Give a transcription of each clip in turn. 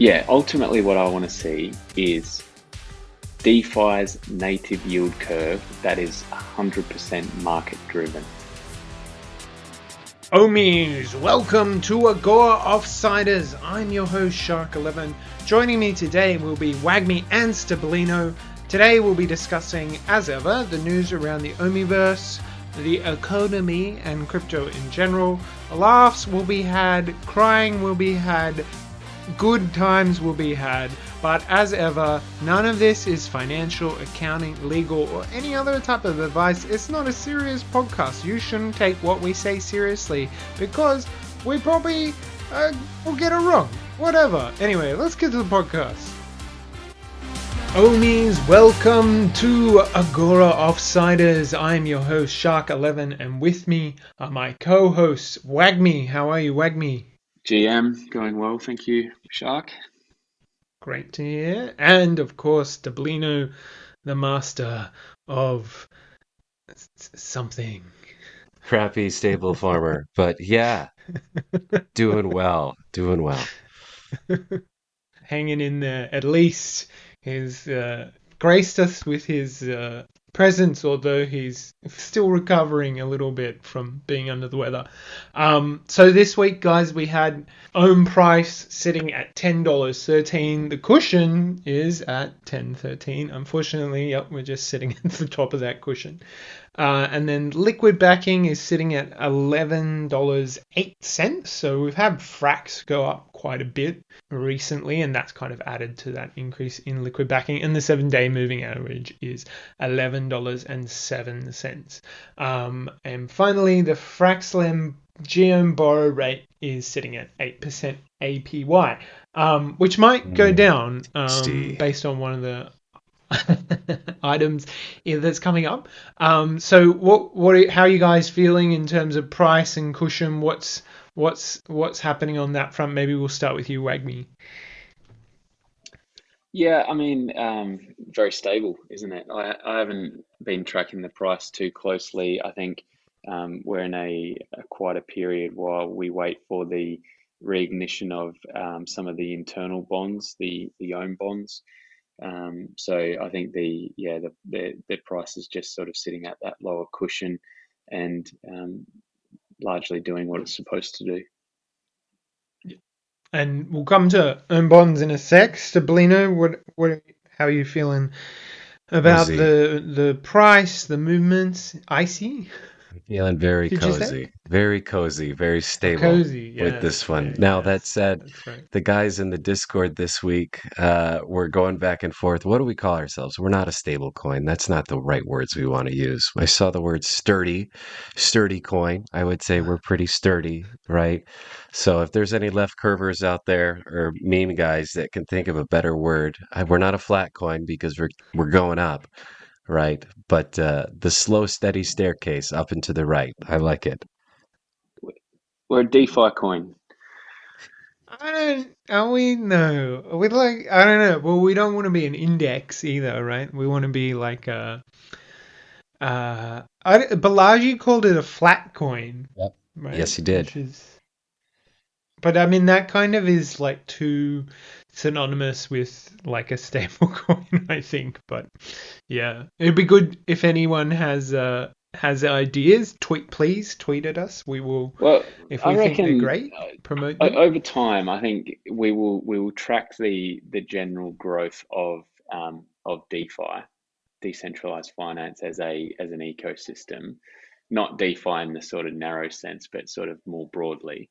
Yeah, ultimately, what I want to see is DeFi's native yield curve that is 100% market driven. Ohmies, welcome to Agora Offsiders. I'm your host Shark11. Joining me today will be Wagme and Stablino. Today we'll be discussing, as ever, the news around the Omiverse, the economy, and crypto in general. Laughs will be had, crying will be had, good times will be had. But as ever, none of this is financial, accounting, legal, or any other type of advice. It's not a serious podcast. You shouldn't take what we say seriously because we probably uh, will get it wrong. Whatever. Anyway, let's get to the podcast. Ohmies, welcome to Agora Offsiders. I'm your host Shark11, and with me are my co-hosts Wagme. How are you, Wagme? GM going well, thank you, Shark. Great to hear. And of course, Stablino, the master of something. Crappy stable farmer. But yeah, doing well. Doing well. Hanging in there. At least he's uh, graced us with his uh, presence, although he's still recovering a little bit from being under the weather. Um, so this week, guys, we had ohm price sitting at ten dollars thirteen. The cushion is at ten thirteen. Unfortunately, yep, we're just sitting at the top of that cushion. Uh, and then liquid backing is sitting at $11.08. So we've had Frax go up quite a bit recently, and that's kind of added to that increase in liquid backing. And the seven day moving average is $11.07. Um, and finally, the Fraxlend GOHM borrow rate is sitting at 8% APY, um, which might go down um, based on one of the items that's coming up. Um, so what what are, how are you guys feeling in terms of price and cushion? What's what's what's happening on that front? Maybe we'll start with you, Wagme. Yeah, I mean, um, very stable, isn't it? I, I haven't been tracking the price too closely. I think um, we're in a, a, quite a period while we wait for the reignition of um, some of the internal bonds, the the OHM bonds. Um, so I think the yeah the, the the price is just sort of sitting at that lower cushion and um, largely doing what it's supposed to do. And we'll come to OHM bonds in a sec. Stablino, what what how are you feeling about the the price, the movements? Icy. Feeling very Did cozy, very cozy, very stable cozy, yeah, with this one. now that said, right. the guys in the Discord this week, uh, we're going back and forth. What do we call ourselves? We're not a stable coin. That's not the right words we want to use. I saw the word sturdy, sturdy coin. I would say we're pretty sturdy, right? So if there's any left curvers out there or meme guys that can think of a better word, I, we're not a flat coin because we're we're going up right? But uh, the slow, steady staircase up and to the right. I like it. We're a DeFi coin. I don't. Are we? No. We like. I don't know. Well, we don't want to be an index either, right? We want to be like a. Uh, I, Balaji called it a flat coin. Yep. Right? Yes, he did. Is, but I mean, that kind of is like too synonymous with like a stable coin, I think. But yeah, it'd be good if anyone has uh, has ideas. Tweet, please tweet at us. We will. Well, if we I think they're great, promote them. over time. I think we will we will track the the general growth of um, of DeFi, decentralized finance as a as an ecosystem, not DeFi in the sort of narrow sense, but sort of more broadly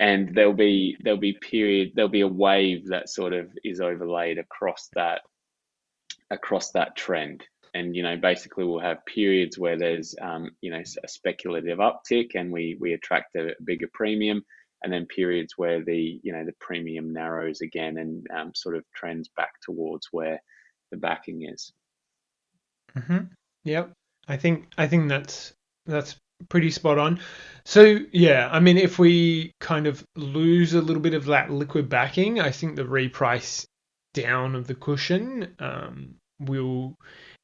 and there'll be there'll be period there'll be a wave that sort of is overlaid across that across that trend. And you know basically we'll have periods where there's um, you know a speculative uptick and we we attract a bigger premium and then periods where the you know the premium narrows again and um, sort of trends back towards where the backing is. Mm-hmm. yep. I think i think that's that's pretty spot on. So yeah, I mean, if we kind of lose a little bit of that liquid backing, I think the reprice down of the cushion um, will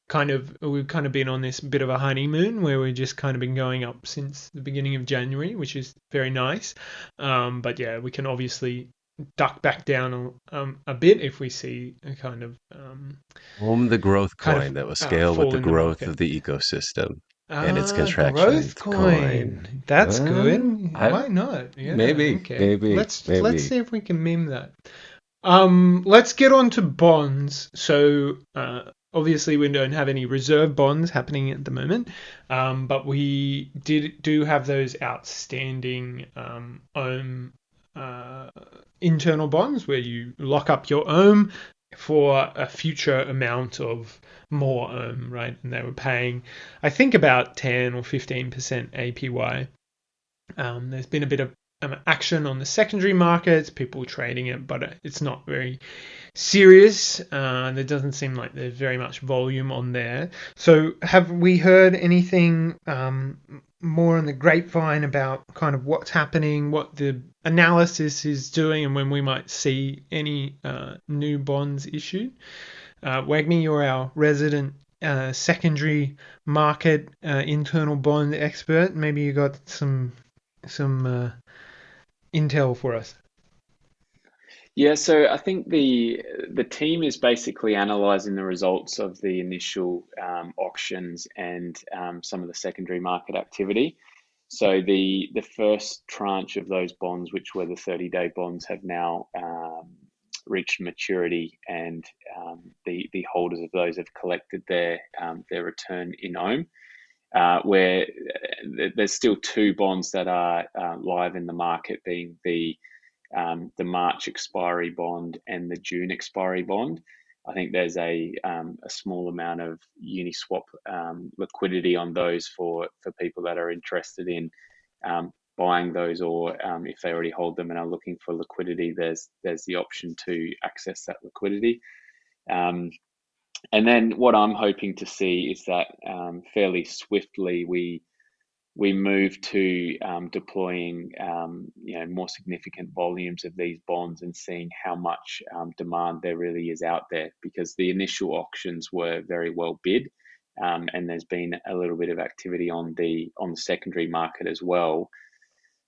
kind of we've kind of been on this bit of a honeymoon where we've just kind of been going up since the beginning of January, which is very nice. Um, but yeah, we can obviously duck back down um, a bit if we see a kind of um, Home the growth coin of, that will uh, scale uh, with the growth the of the ecosystem and its ah, contraction. Growth coin. coin. That's uh, good. I, Why not? Yeah, maybe. Okay. Maybe. Let's maybe. let's see if we can meme that. Um, let's get on to bonds. So uh, obviously we don't have any reserve bonds happening at the moment, um, but we did do have those outstanding um, OHM uh, internal bonds where you lock up your OHM for a future amount of more OHM, right? And they were paying, I think, about 10 or 15% APY. Um, there's been a bit of um, action on the secondary markets, people trading it, but it's not very serious. Uh, there doesn't seem like there's very much volume on there. So, have we heard anything um, more on the grapevine about kind of what's happening, what the analysis is doing, and when we might see any uh, new bonds issued? Uh, you're our resident uh, secondary market uh, internal bond expert. Maybe you got some some uh, intel for us? Yeah, so I think the the team is basically analysing the results of the initial um, auctions and um, some of the secondary market activity. So the the first tranche of those bonds, which were the thirty day bonds, have now um, reached maturity, and um, the the holders of those have collected their um, their return in OHM uh, where uh, there's still two bonds that are uh, live in the market, being the um, the March expiry bond and the June expiry bond. I think there's a um, a small amount of Uniswap um, liquidity on those for for people that are interested in um, buying those, or um, if they already hold them and are looking for liquidity, there's there's the option to access that liquidity. Um, and then what I'm hoping to see is that fairly swiftly we we move to um, deploying um, you know more significant volumes of these bonds and seeing how much um, demand there really is out there because the initial auctions were very well bid um, and there's been a little bit of activity on the on the secondary market as well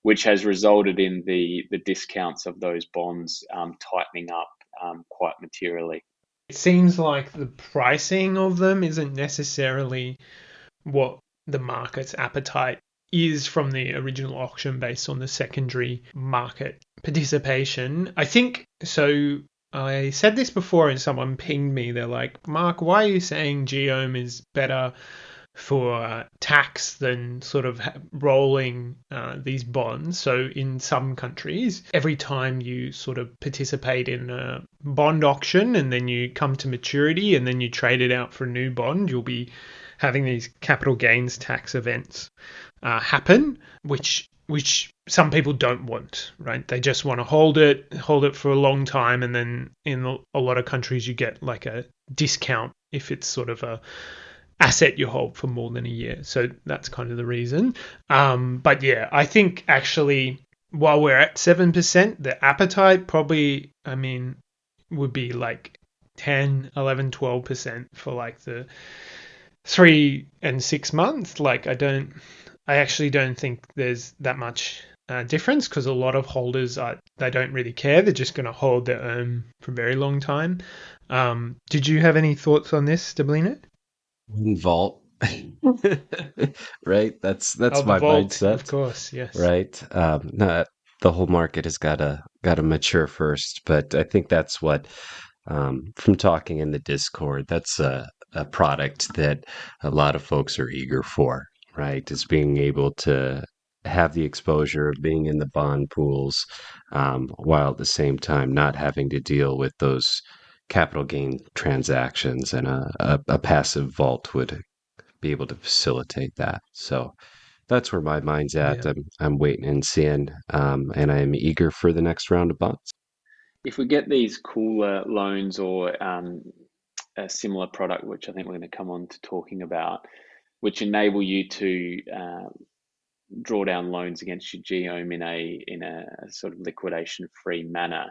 which has resulted in the the discounts of those bonds um, tightening up quite materially. It seems like the pricing of them isn't necessarily what the market's appetite is from the original auction based on the secondary market participation. I think so. I said this before and someone pinged me. They're like, Mark, why are you saying GOHM is better for tax than sort of rolling uh, these bonds. So, in some countries, every time you sort of participate in a bond auction and then you come to maturity and then you trade it out for a new bond, you'll be having these capital gains tax events uh, happen, which which some people don't want, right? They just want to hold it, hold it for a long time, and then in a lot of countries you get like a discount if it's sort of a asset you hold for more than a year. So that's kind of the reason. Um, but yeah, I think actually while we're at 7%, the appetite probably, I mean, would be like 10, 11, 12% for like the three and six months. Like, I don't, I actually don't think there's that much uh, difference because a lot of holders are, they don't really care. They're just going to hold their own for a very long time. Um, did you have any thoughts on this, Stablino? vault right that's that's oh, my vault, mindset of course yes right um no, the whole market has got to got to mature first but i think that's what um from talking in the discord that's a, a product that a lot of folks are eager for right is being able to have the exposure of being in the bond pools um, while at the same time not having to deal with those capital gain transactions, and a, a, a passive vault would be able to facilitate that. So that's where my mind's at. Yeah. I'm, I'm waiting and seeing, um, and I'm eager for the next round of bonds. If we get these cooler loans or um, a similar product, which I think we're going to come on to talking about, which enable you to uh, draw down loans against your GOHM in a in a sort of liquidation free manner,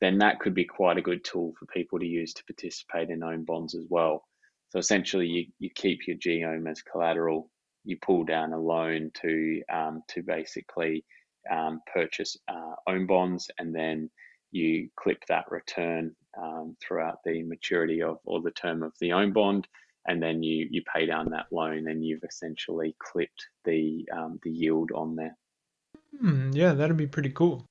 then that could be quite a good tool for people to use to participate in OHM bonds as well. So essentially, you, you keep your GOHM as collateral, you pull down a loan to um, to basically um, purchase uh, OHM bonds, and then you clip that return um, throughout the maturity of or the term of the OHM bond, and then you you pay down that loan, and you've essentially clipped the um, the yield on there. Hmm, yeah, that'd be pretty cool.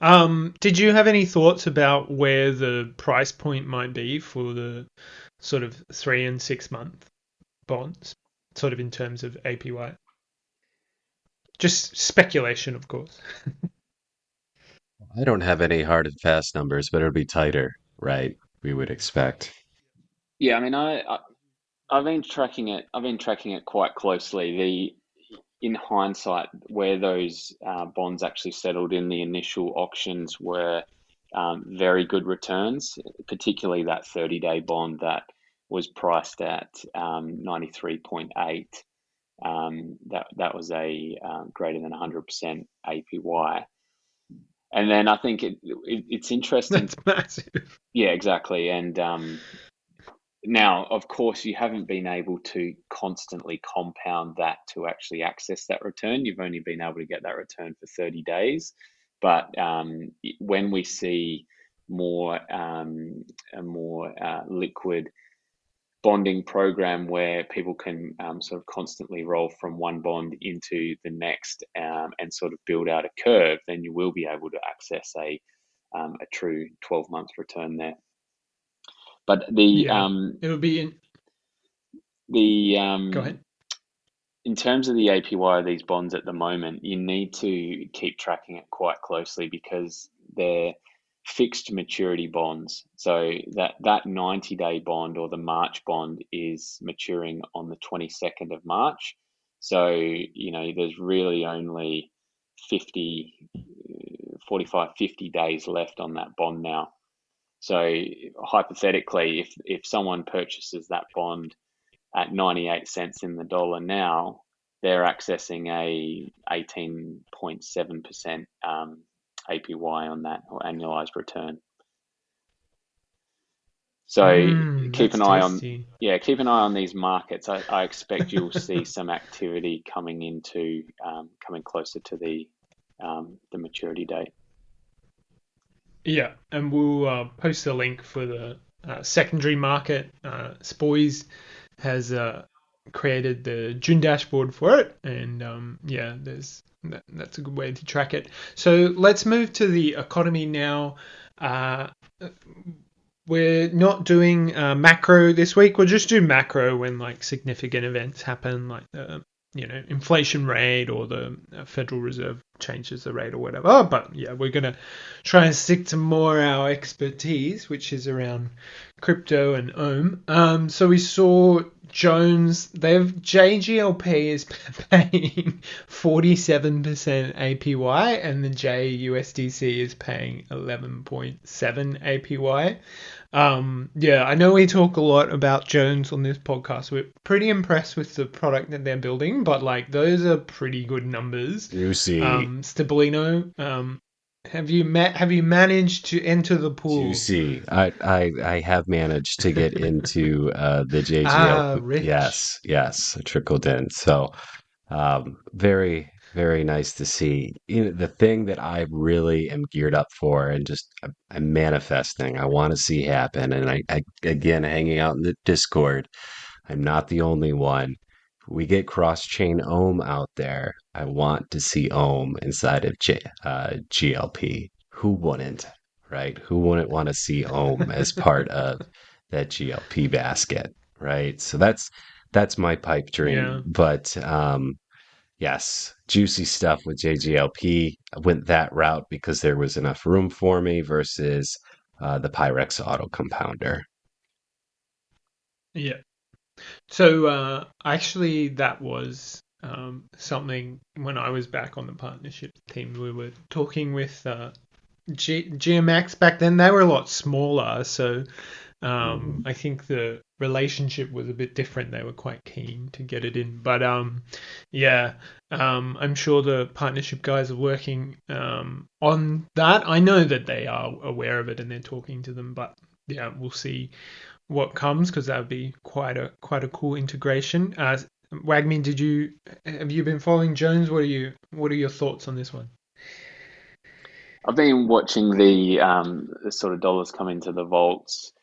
Um, did you have any thoughts about where the price point might be for the sort of three and six month bonds, sort of in terms of APY? Just speculation, of course. I don't have any hard and fast numbers, but it'll be tighter, right? We would expect. Yeah, I mean, I, I I've been tracking it. I've been tracking it quite closely. The in hindsight, where those uh, bonds actually settled in the initial auctions were um, very good returns, particularly that 30 day bond that was priced at um, 93.8. Um, that, that was a uh, greater than 100% APY. And then I think it, it it's interesting. That's massive. Yeah, exactly. And um, now, of course, you haven't been able to constantly compound that to actually access that return. You've only been able to get that return for 30 days. But um, when we see more um, a more uh, liquid bonding program where people can um, sort of constantly roll from one bond into the next um, and sort of build out a curve, then you will be able to access a um, a true 12 month return there. But the yeah, um, it would be in the um, go ahead. In terms of the APY of these bonds at the moment, you need to keep tracking it quite closely because they're fixed maturity bonds. So that that 90 day bond or the March bond is maturing on the 22nd of March. So, you know, there's really only 50 45 50 days left on that bond now. So hypothetically, if if someone purchases that bond at 98 cents in the dollar now, they're accessing a 18.7% um, APY on that or annualized return. So mm, keep an eye tasty. on yeah, keep an eye on these markets. I, I expect you'll see some activity coming into um, coming closer to the um, the maturity date. Yeah, and we'll uh, post a link for the uh, secondary market. Uh, Spoys has uh, created the June dashboard for it, and um, yeah, there's that, that's a good way to track it. So let's move to the economy now. Uh, we're not doing uh, macro this week. We'll just do macro when like significant events happen, like the you know inflation rate or the uh, Federal Reserve changes the rate or whatever. But yeah, we're gonna try and stick to more our expertise, which is around crypto and Ohm. Um, so we saw Jones. They've JGLP is paying 47% APY, and the JUSDC is paying 11.7 APY. Um, yeah, I know we talk a lot about Jones on this podcast. We're pretty impressed with the product that they're building, but like those are pretty good numbers. You see, um, Stablino, um, have you met? Have you managed to enter the pool? You see, I I, I have managed to get into uh, the JGL. Ah, rich. Yes, yes, trickled in. So, um, very very nice to see. You know, the thing that I really am geared up for and just I'm manifesting, I want to see happen. And I, I, again, hanging out in the Discord, I'm not the only one. We get cross chain Ohm out there. I want to see Ohm inside of J, uh, GLP. Who wouldn't, right? Who wouldn't want to see Ohm as part of that GLP basket, right? So that's that's my pipe dream. Yeah. But um, Yes, juicy stuff with JGLP. I went that route because there was enough room for me versus uh, the Pirex auto compounder. Yeah. So uh, actually, that was um, something when I was back on the partnership team. We were talking with uh, G- GMX back then. They were a lot smaller, so um, mm. I think the relationship was a bit different. They were quite keen to get it in, but um, yeah, um, I'm sure the partnership guys are working um, on that. I know that they are aware of it and they're talking to them, but yeah, we'll see what comes because that would be quite a quite a cool integration. Uh, Wagme, did you have you been following Jones? What are you what are your thoughts on this one? I've been watching the, um, sort of dollars come into the vaults.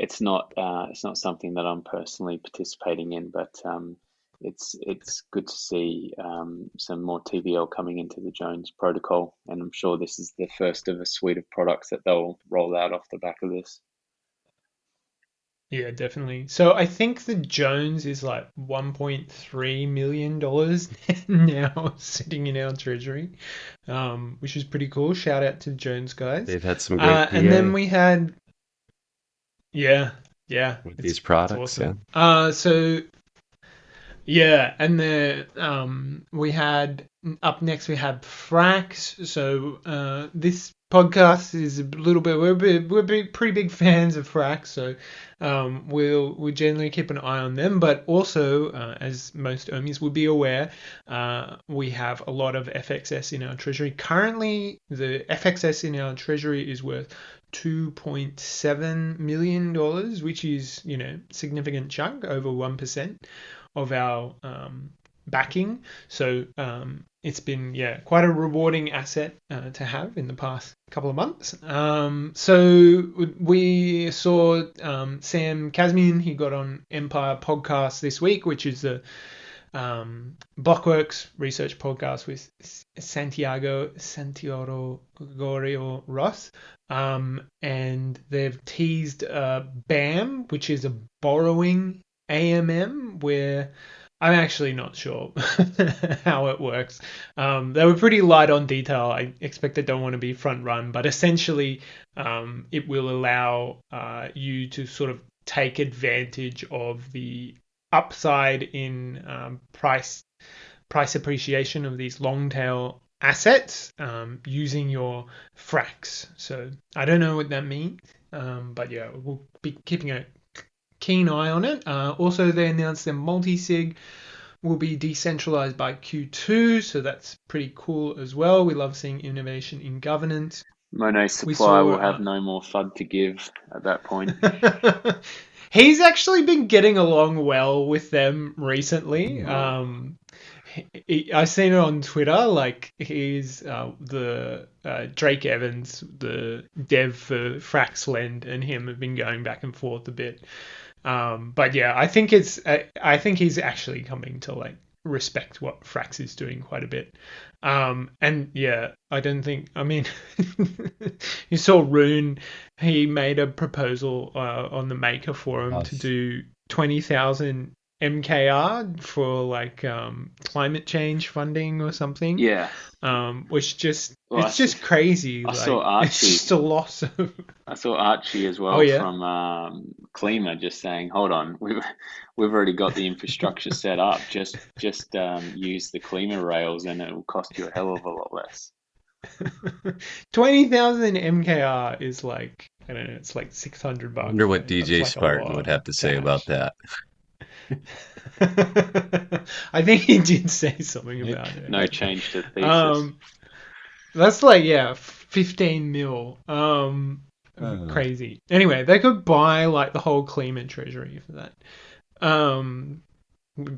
It's not uh, it's not something that I'm personally participating in, but um, it's it's good to see um, some more TVL coming into the Jones protocol, and I'm sure this is the first of a suite of products that they'll roll out off the back of this. Yeah, definitely. So I think the Jones is like 1.3 million dollars now sitting in our treasury, um, which is pretty cool. Shout out to the Jones guys. They've had some great uh, and then we had, yeah, yeah, with these products. Awesome. Yeah. Uh, so yeah, and then um, we had up next we had Frax. So uh, this podcast is a little bit we're bit, we're big, pretty big fans of Frax, so um, we'll we generally keep an eye on them. But also, uh, as most Ohmies will be aware, uh, we have a lot of FXS in our treasury. Currently, the FXS in our treasury is worth. $2.7 million, which is, you know, significant chunk, over 1% of our um, backing. So um, it's been yeah quite a rewarding asset uh, to have in the past couple of months. Um, so we saw um, Sam Kazemian. He got on Empire podcast this week, which is the um, Blockworks research podcast with Santiago Santiago Gorio Ross. Um, and they've teased uh, BAM, which is a borrowing AMM, where I'm actually not sure how it works. Um, they were pretty light on detail. I expect they don't want to be front run, but essentially, um, it will allow uh, you to sort of take advantage of the upside in um, price price appreciation of these long tail assets um, using your frax. So I don't know what that means, um, but yeah, we'll be keeping a keen eye on it. Uh, also, they announced their multi-sig will be decentralized by Q2, so that's pretty cool as well. We love seeing innovation in governance. Mono supply saw, will have uh, no more FUD to give at that point. He's actually been getting along well with them recently. Um, he, I've seen it on Twitter. Like he's uh, the uh, Drake Evans, the dev for Fraxlend, and him have been going back and forth a bit. Um, but yeah, I think it's I, I think he's actually coming to like respect what Frax is doing quite a bit. Um, and yeah, I don't think. I mean, you saw Rune. He made a proposal uh, on the Maker forum nice. to do twenty thousand MKR for like um, climate change funding or something. Yeah. Um, which just well, it's I just crazy. I like, saw Archie. It's just a loss of. I saw Archie as well oh, yeah? from um, Klima just saying, "Hold on, we've we've already got the infrastructure set up. Just just um, use the Klima rails, and it will cost you a hell of a lot less." Twenty thousand MKR is like I don't know. It's like six hundred bucks. I wonder what DJ like Spartan would have to say about that. I think he did say something about it. No change to thesis. Um, that's like yeah, fifteen mil. Um, uh. crazy. Anyway, they could buy like the whole Klima treasury for that. Um,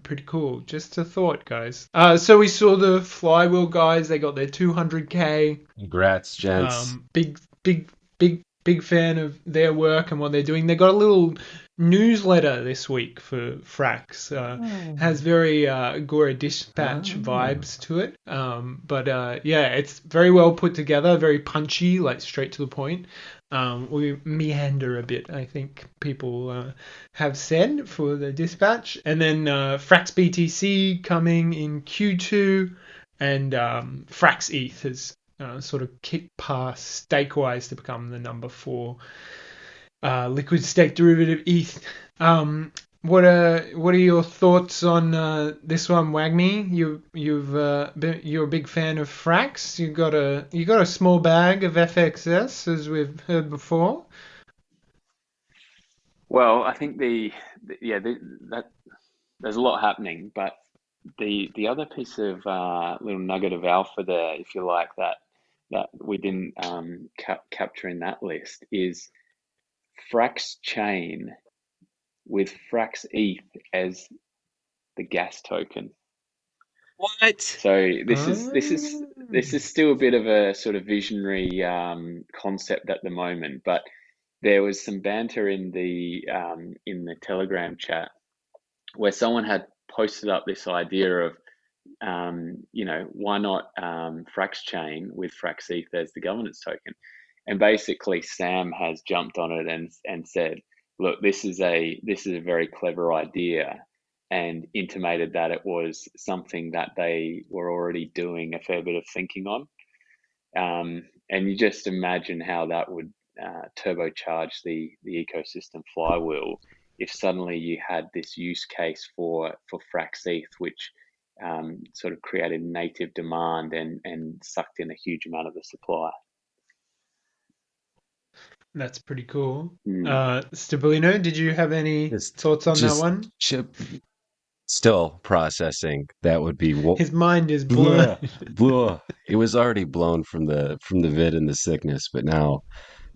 pretty cool. Just a thought, guys. Uh, so we saw the Flywheel guys. They got their 200k. Congrats, gents. Um, big, big, big, big fan of their work and what they're doing. They got a little newsletter this week for Frax. Uh, oh. Has very uh, Dispatch oh. vibes to it. Um, but uh, yeah, it's very well put together, very punchy, like straight to the point. Um, we meander a bit, I think people uh, have said for the dispatch. And then uh, Frax BTC coming in Q2, and um, Frax ETH has uh, sort of kicked past Stakewise to become the number four uh, liquid stake derivative ETH. Um, what are what are your thoughts on uh, this one, Wagme? You you've uh, been, you're a big fan of Frax. You got a you got a small bag of FXS, as we've heard before. Well, I think the, the yeah the, that there's a lot happening, but the the other piece of uh, little nugget of alpha there, if you like, that that we didn't um, cap- capture in that list is Frax chain with Frax ETH as the gas token. What? So this is this is this is still a bit of a sort of visionary um, concept at the moment, but there was some banter in the um, in the Telegram chat where someone had posted up this idea of um, you know why not um, Frax chain with Frax ETH as the governance token, and basically Sam has jumped on it and and said, look, this is a this is a very clever idea, and intimated that it was something that they were already doing a fair bit of thinking on. Um, and you just imagine how that would uh, turbocharge the the ecosystem flywheel if suddenly you had this use case for for Frax ETH, which um, sort of created native demand and and sucked in a huge amount of the supply. That's pretty cool. Mm. Uh, Stablino, did you have any just, thoughts on that one? Chip, still processing. That would be his mind is blown. it was already blown from the from the vid and the sickness, but now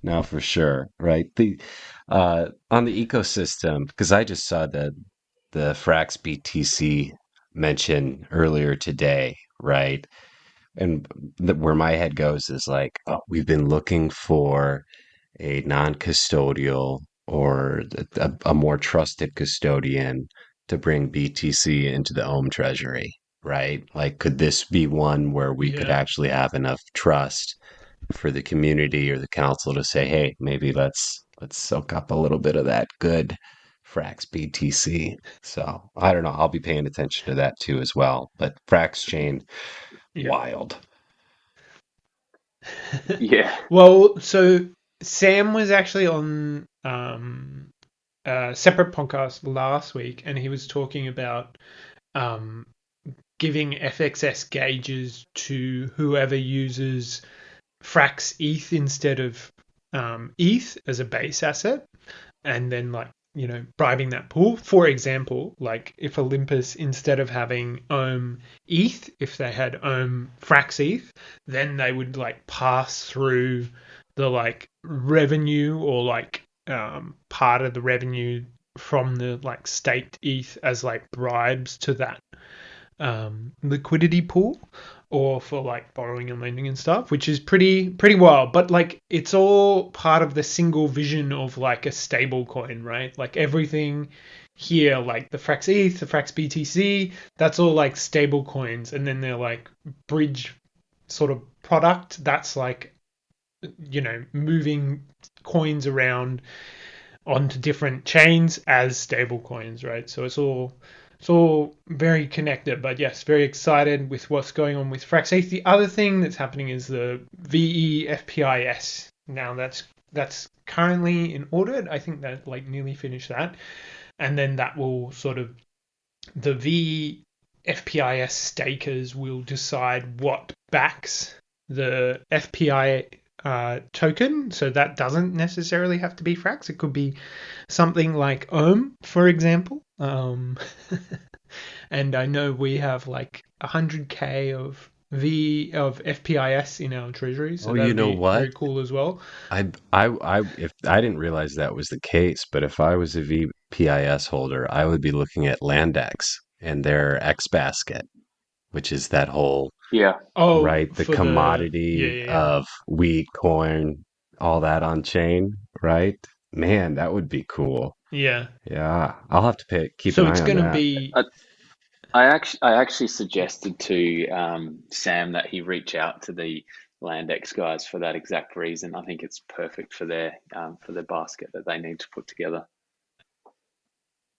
now for sure, right? The uh, on the ecosystem because I just saw the the Frax BTC mention earlier today, right? And the, where my head goes is like, oh, we've been looking for a non-custodial or a, a more trusted custodian to bring BTC into the Ohm treasury, right? Like, could this be one where we yeah. could actually have enough trust for the community or the council to say, hey, maybe let's let's soak up a little bit of that good Frax BTC. So I don't know. I'll be paying attention to that too as well. But Frax chain, yeah. wild. yeah. Well, so Sam was actually on um, a separate podcast last week, and he was talking about um, giving FXS gauges to whoever uses Frax ETH instead of um, ETH as a base asset, and then like you know bribing that pool. For example, like if Olympus instead of having Ohm ETH, if they had Ohm Frax ETH, then they would like pass through the like revenue or like um, part of the revenue from the like staked ETH as like bribes to that um, liquidity pool or for like borrowing and lending and stuff, which is pretty pretty wild. But like it's all part of the single vision of like a stable coin, right? Like everything here, like the Frax ETH, the Frax BTC, that's all like stable coins, and then they're like bridge sort of product that's like you know, moving coins around onto different chains as stable coins, right? So it's all it's all very connected. But yes, very excited with what's going on with Frax The other thing that's happening is the VE FPIS. Now that's that's currently in audit. I think that like nearly finished that, and then that will sort of the VE FPIS stakers will decide what backs the FPI uh, token. So that doesn't necessarily have to be Frax. It could be something like Ohm, for example. Um, and I know we have like 100k of V of FPIS in our treasury. So oh, you know what? Very cool as well. I, I, I, if I didn't realize that was the case, but if I was a VPIS holder, I would be looking at LandX and their X basket, which is that whole yeah. Oh, right. The commodity the, yeah, yeah, of wheat, corn, all that on chain, right? Man, that would be cool. Yeah. Yeah. I'll have to pick. keep so an eye on that. So it's going to be. I actually, I actually suggested to um, Sam that he reach out to the LandX guys for that exact reason. I think it's perfect for their um, for their basket that they need to put together.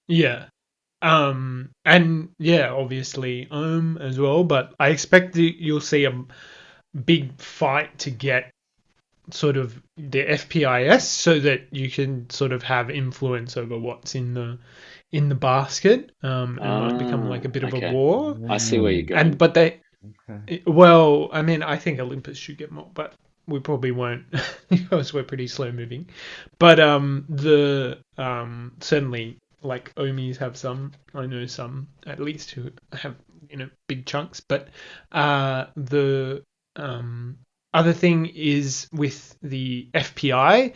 Yeah, um, and yeah, obviously Ohm as well. But I expect that you'll see a big fight to get sort of the FPIS so that you can sort of have influence over what's in the in the basket. Um, and might become like a bit okay. of a war. I see where you're going. And but they, okay. well, I mean, I think Olympus should get more, but we probably won't because we're pretty slow moving. But um, the um, certainly like ohmies have some. I know some at least who have you know big chunks. But uh, the um, other thing is with the FPI,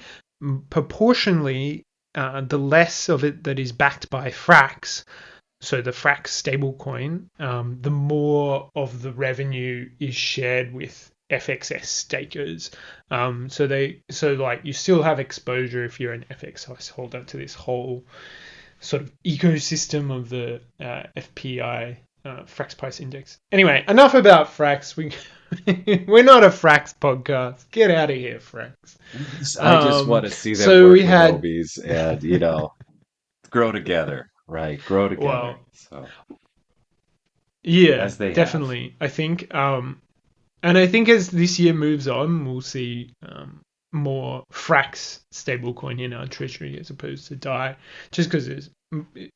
proportionally, uh, the less of it that is backed by Frax, so the Frax stablecoin, um, the more of the revenue is shared with FXS stakers. Um, so they so like you still have exposure if you're an FXS holder to this whole sort of ecosystem of the uh, FPI uh, Frax price index. Anyway, enough about Frax. We we're not a Frax podcast. Get out of here, Frax. I just Um, want to see them so work we with had- Obies and you know grow together, right? Grow together. Well, so Yeah, As they have. definitely. I think, um, and I think as this year moves on, we'll see um, more Frax stablecoin in our treasury as opposed to DAI, just because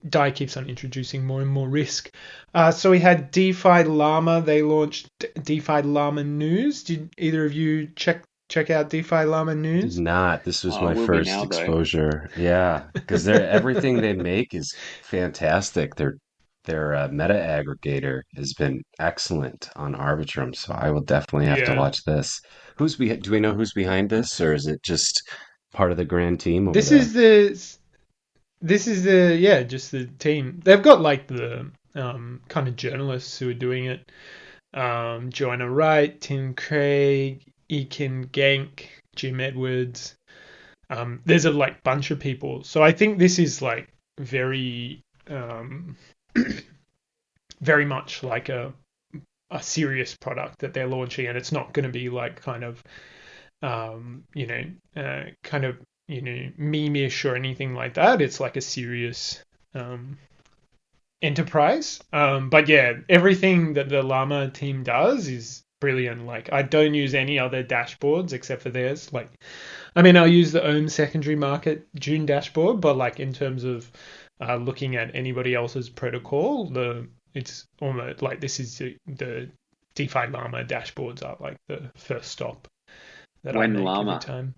DAI keeps on introducing more and more risk. Uh, so we had DeFi Llama. They launched DeFi Llama News. Did either of you check check out DeFi Llama did News? not. This was Oh, my will first now, though. exposure. Yeah, because they're everything they make is fantastic. Their their uh, meta aggregator has been excellent on Arbitrum, so I will definitely have to watch this. Who's be? Do we know who's behind this, or is it just part of the grand team? Over This there? is the this is the yeah, just the team. They've got like the um, kind of journalists who are doing it. Um, Joanna Wright, Tim Craig, Ekin Genk, Jim Edwards. Um, there's a like bunch of people. So I think this is like very um, very much like a a serious product that they're launching and it's not going to be like kind of um, you know, uh, kind of you know meme-ish or anything like that. It's like a serious um, enterprise. Um, but yeah, everything that the Llama team does is brilliant. Like I don't use any other dashboards except for theirs. Like, I mean, I'll use the Ohm secondary market June dashboard, but like in terms of uh, looking at anybody else's protocol, the it's almost like this is the, the DeFi Llama dashboards are like the first stop that I make Llama? every time.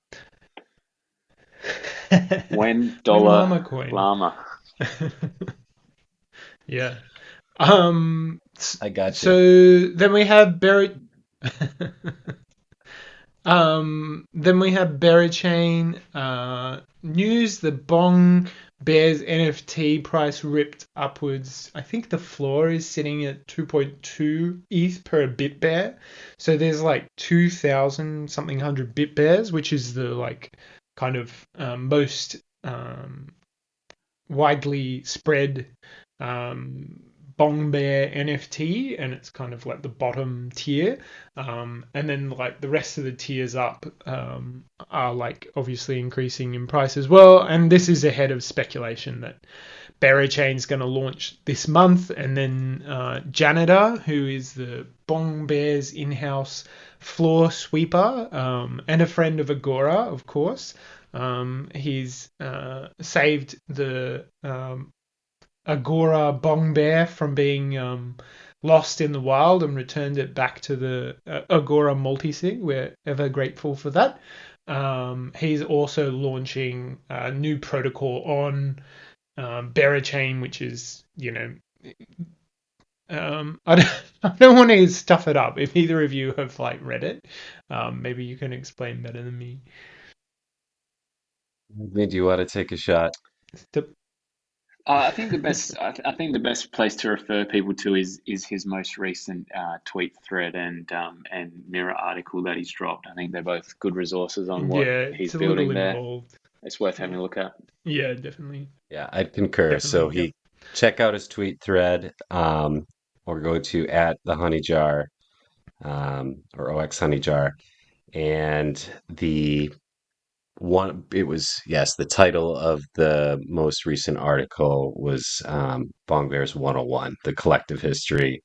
When dollar Llama coin. llama. yeah. Um. s- I got you. So then we have Berry. um. Then we have Berachain uh, news. The Bong Bears NFT price ripped upwards. I think the floor is sitting at 2.2 ETH per bit bear. So there's like 2,000 something hundred bit bears, which is the like kind of um, most um, widely spread um, Bong Bear NFT, and it's kind of like the bottom tier. Um, and then like the rest of the tiers up um, are like obviously increasing in price as well. And this is ahead of speculation that Chain's going to launch this month, and then uh, Janitor, who is the Bong Bear's in-house floor sweeper um, and a friend of Agora, of course. Um, he's uh, saved the um, Agora Bong Bear from being um, lost in the wild and returned it back to the uh, Agora multisig. We're ever grateful for that. Um, he's also launching a new protocol on um, Chain, which is, you know, um, I don't, I don't want to stuff it up. If either of you have like read it, um, maybe you can explain better than me. do you want to take a shot? The- Uh, I think the best. I, th- I think the best place to refer people to is is his most recent uh, tweet thread and um, and mirror article that he's dropped. I think they're both good resources on what yeah, he's it's a building little there. involved. It's worth having a look at. Yeah, definitely. Yeah, I'd concur. So Definitely, he check out his tweet thread, um, or go to at the honey jar, um, or OX honey jar, and the one it was yes, the title of the most recent article was um, Bong Bears 101, the collective history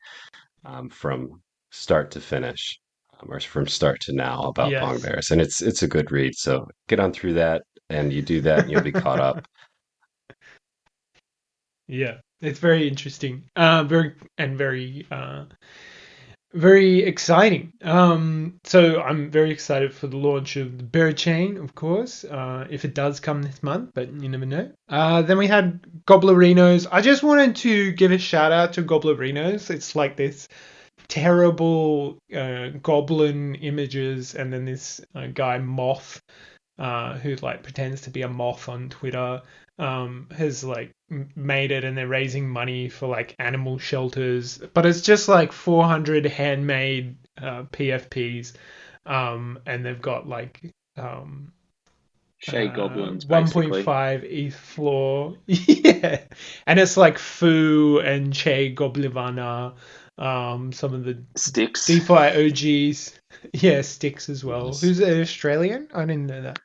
um, from start to finish, or from start to now about Yes. Bong Bears, and it's it's a good read. So get on through that, and you do that, and you'll be caught up. Yeah, it's very interesting. Uh, very and very uh, very exciting. Um, so I'm very excited for the launch of the Bear Chain, of course, uh, if it does come this month, but you never know. Uh, then we had Goblerinos. I just wanted to give a shout out to Goblerinos. It's like this terrible uh, goblin images, and then this uh, guy Moth, uh, who like pretends to be a moth on Twitter. um, has like made it and they're raising money for like animal shelters, but it's just like 400 handmade uh, PFPs, um, and they've got like um, Shay uh, goblins, 1.5 ETH floor, yeah, and it's like Foo and Che Goblivana, um, some of the sticks, DeFi OGs, yeah, sticks as well. Who's an Australian? I didn't know that.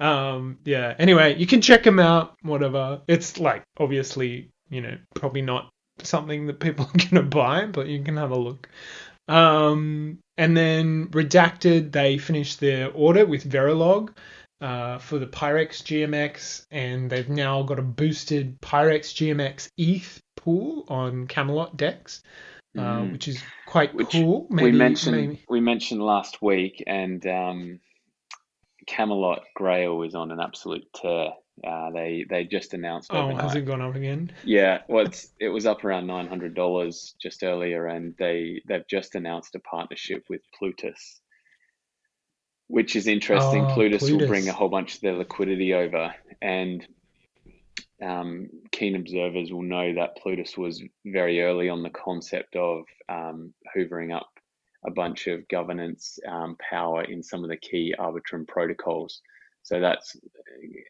Um, yeah. Anyway, you can check them out. Whatever. It's like obviously, you know, probably not something that people are gonna buy, but you can have a look. Um, and then Redacted, they finished their audit with Verilog uh, for the Pirex GMX, and they've now got a boosted Pirex GMX ETH pool on Camelot Uh, mm. which is quite which cool. Maybe, we mentioned maybe. we mentioned last week, and um, Camelot Grail is on an absolute tear. Uh, they they just announced. Oh, overnight. has it gone up again? Yeah, well, it's, it was up around nine hundred dollars just earlier, and they they've just announced a partnership with Plutus, which is interesting. Oh, Plutus, Plutus, will bring a whole bunch of their liquidity over, and um, keen observers will know that Plutus was very early on the concept of um, hoovering up a bunch of governance um, power in some of the key Arbitrum protocols. So that's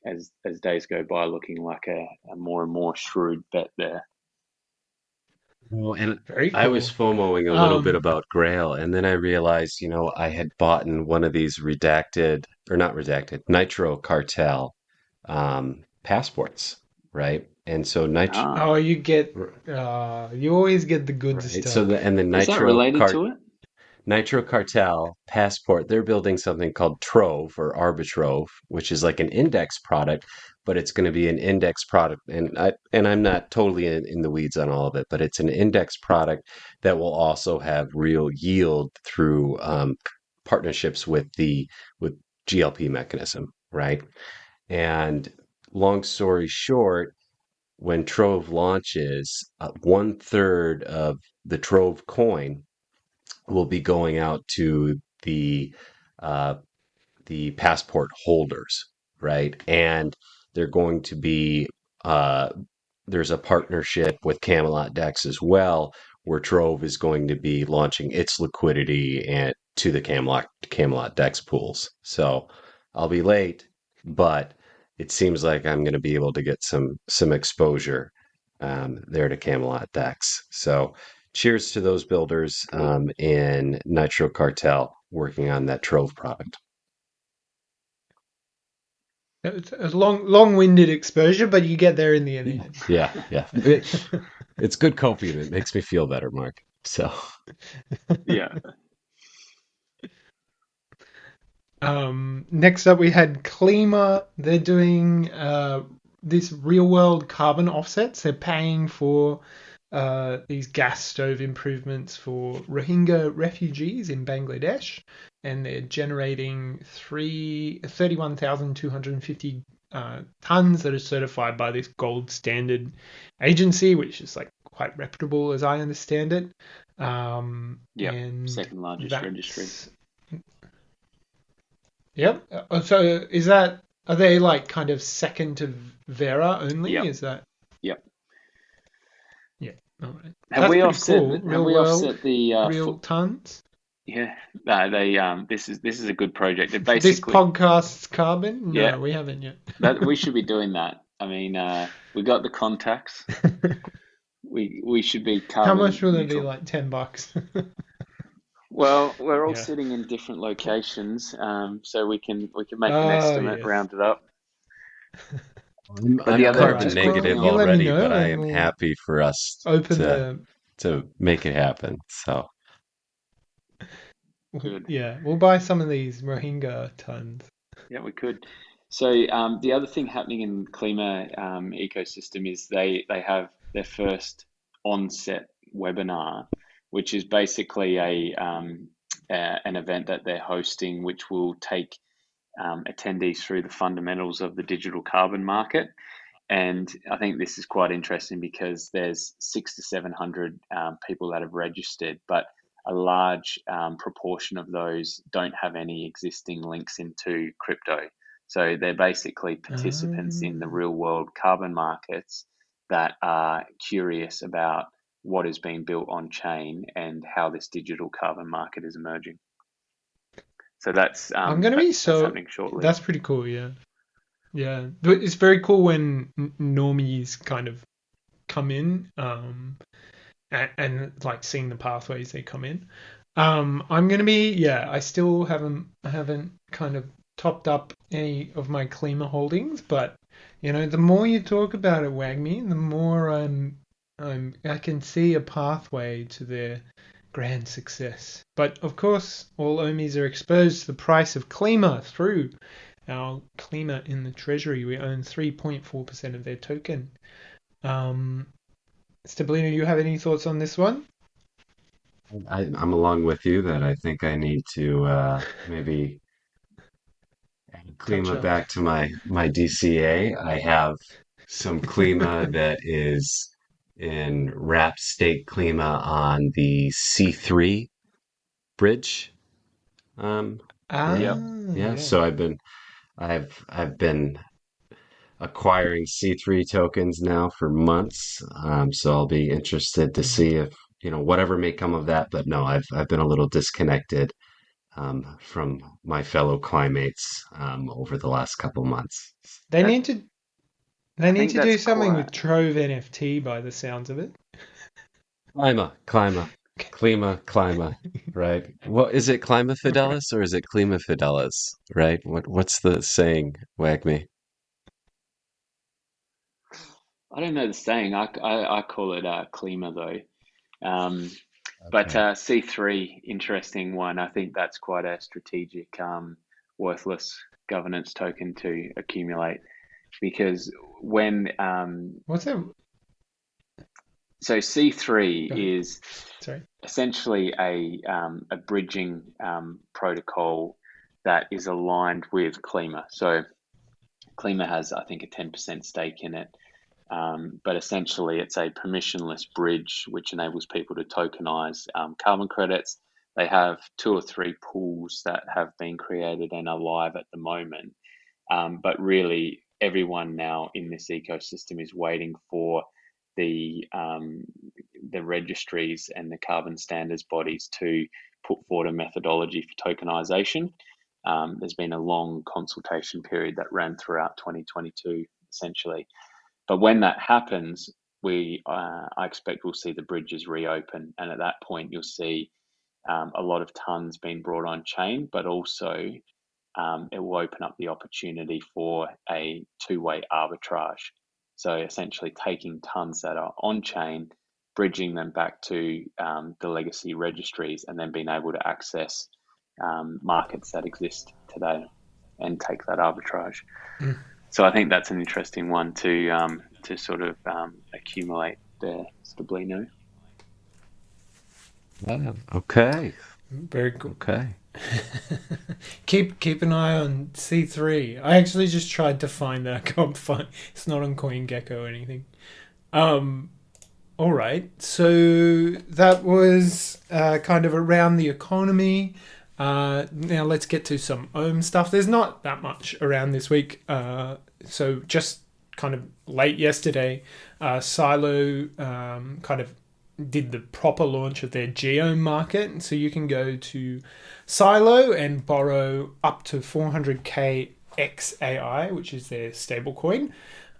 as as days go by, looking like a, a more and more shrewd bet there. Well, and cool. I was FOMOing a little um, bit about Grail, and then I realized, you know, I had bought in one of these redacted or not redacted Nitro Cartel um, passports, right? And so Nitro. Oh, you get, uh, you always get the good right. stuff. So the and the Nitro Is that related Car- to it? Nitro Cartel, Passport, they're building something called Trove or Arbitrove, which is like an index product, but it's going to be an index product. And I and I'm not totally in, in the weeds on all of it, but it's an index product that will also have real yield through um, partnerships with the with GLP mechanism, right? And long story short, when Trove launches, uh, one third of the Trove coin will be going out to the uh, the passport holders, right? And they're going to be uh, there's a partnership with Camelot Dex as well, where Trove is going to be launching its liquidity and to the Camelot Camelot Dex pools. So I'll be late, but it seems like I'm going to be able to get some some exposure um, there to Camelot Dex. So cheers to those builders um, in Nitro Cartel working on that Trove product. It's a long, long-winded exposure, but you get there in the end. Yeah, yeah. It, it's good copium. It makes me feel better, Mark. So, yeah. Um, next up, we had Klima. They're doing uh, this real-world carbon offsets. They're paying for uh, these gas stove improvements for Rohingya refugees in Bangladesh, and they're generating three, 31,250 uh, tons that are certified by this gold standard agency, which is like quite reputable as I understand it. Um, yeah, second largest registry. Yep. Uh, so is that are they like kind of second to Verra only? Yep. Is that? Yep. All right. Have That's we offset? Cool. Have we world, offset the uh, real tons? Yeah, no, they um, this is this is a good project. It basically this podcast's carbon. No, yeah, we haven't yet. that we should be doing that. I mean, uh, we got the contacts. we we should be carbon. How much will it be? Like ten bucks. well, we're all yeah. sitting in different locations, um, so we can we can make an oh, estimate, yes. round it up. I'm, I'm carbon negative already, but I am happy for us open to, the... to make it happen. So, Good. yeah, we'll buy some of these Rohingya tons. Yeah, we could. So um, the other thing happening in Klima um, ecosystem is they they have their first onset webinar, which is basically a, um, a an event that they're hosting, which will take um, attendees through the fundamentals of the digital carbon market. And I think this is quite interesting because there's six to 700 um, people that have registered, but a large um, proportion of those don't have any existing links into crypto. So they're basically participants in the ah. real world carbon markets that are curious about what is being built on chain and how this digital carbon market is emerging. So that's um, I'm going to be so shortly. That's pretty cool. Yeah, yeah. But it's very cool when normies kind of come in um, and, and like seeing the pathways they come in. Um, I'm going to be yeah. I still haven't haven't kind of topped up any of my Klima holdings, but you know, the more you talk about it, Wagme, the more I'm, I'm, I can see a pathway to their grand success. But of course, all Ohmies are exposed to the price of Klima through our Klima in the treasury. We own 3.4% of their token. Um, Stablino, you have any thoughts on this one? I, am along with you that I think I need to uh, maybe Klima back to my my DCA. I have some Klima that is in wrap state Klima on the C3 bridge. Um, ah, yeah, yeah. So I've been, I've I've been acquiring C3 tokens now for months. Um, so I'll be interested to see if you know whatever may come of that. But no, I've I've been a little disconnected um, from my fellow climates um, over the last couple months. They need to they need to do something with Trove NFT by the sounds of it. Clima, Clima, Klima, Clima, right? What is it Clima Fidelis or is it Klima Fidelis, right? What what's the saying? Wagme. I don't know the saying. I, I, I call it uh, Klima though. Um, but uh, C3, interesting one. I think that's quite a strategic, um, worthless governance token to accumulate because when um, what's it? So C3 is Sorry. essentially a um, a bridging um, protocol that is aligned with Klima. So Klima has, I think, a ten percent stake in it. Um, but essentially, it's a permissionless bridge which enables people to tokenize um, carbon credits. They have two or three pools that have been created and are live at the moment. Um, but really, everyone now in this ecosystem is waiting for the um, the registries and the carbon standards bodies to put forward a methodology for tokenization. Um, there's been a long consultation period that ran throughout 2022, essentially. But when that happens, we uh, I expect we'll see the bridges reopen, and at that point you'll see um, a lot of tons being brought on chain, but also um, it will open up the opportunity for a two-way arbitrage. So essentially, taking tons that are on chain, bridging them back to um, the legacy registries, and then being able to access um, markets that exist today and take that arbitrage. Mm so I think that's an interesting one to um, to sort of um, accumulate the Stablino. Wow. Okay. Very cool. Okay. keep keep an eye on C three. I actually just tried to find that. I can't find. It's not on CoinGecko or anything. Um. All right. So that was uh, kind of around the economy. Uh, now let's get to some Ohm stuff. There's not that much around this week. Uh, so just kind of late yesterday, uh, Silo um, kind of did the proper launch of their GOHM market. So you can go to Silo and borrow up to 400k XAI, which is their stablecoin.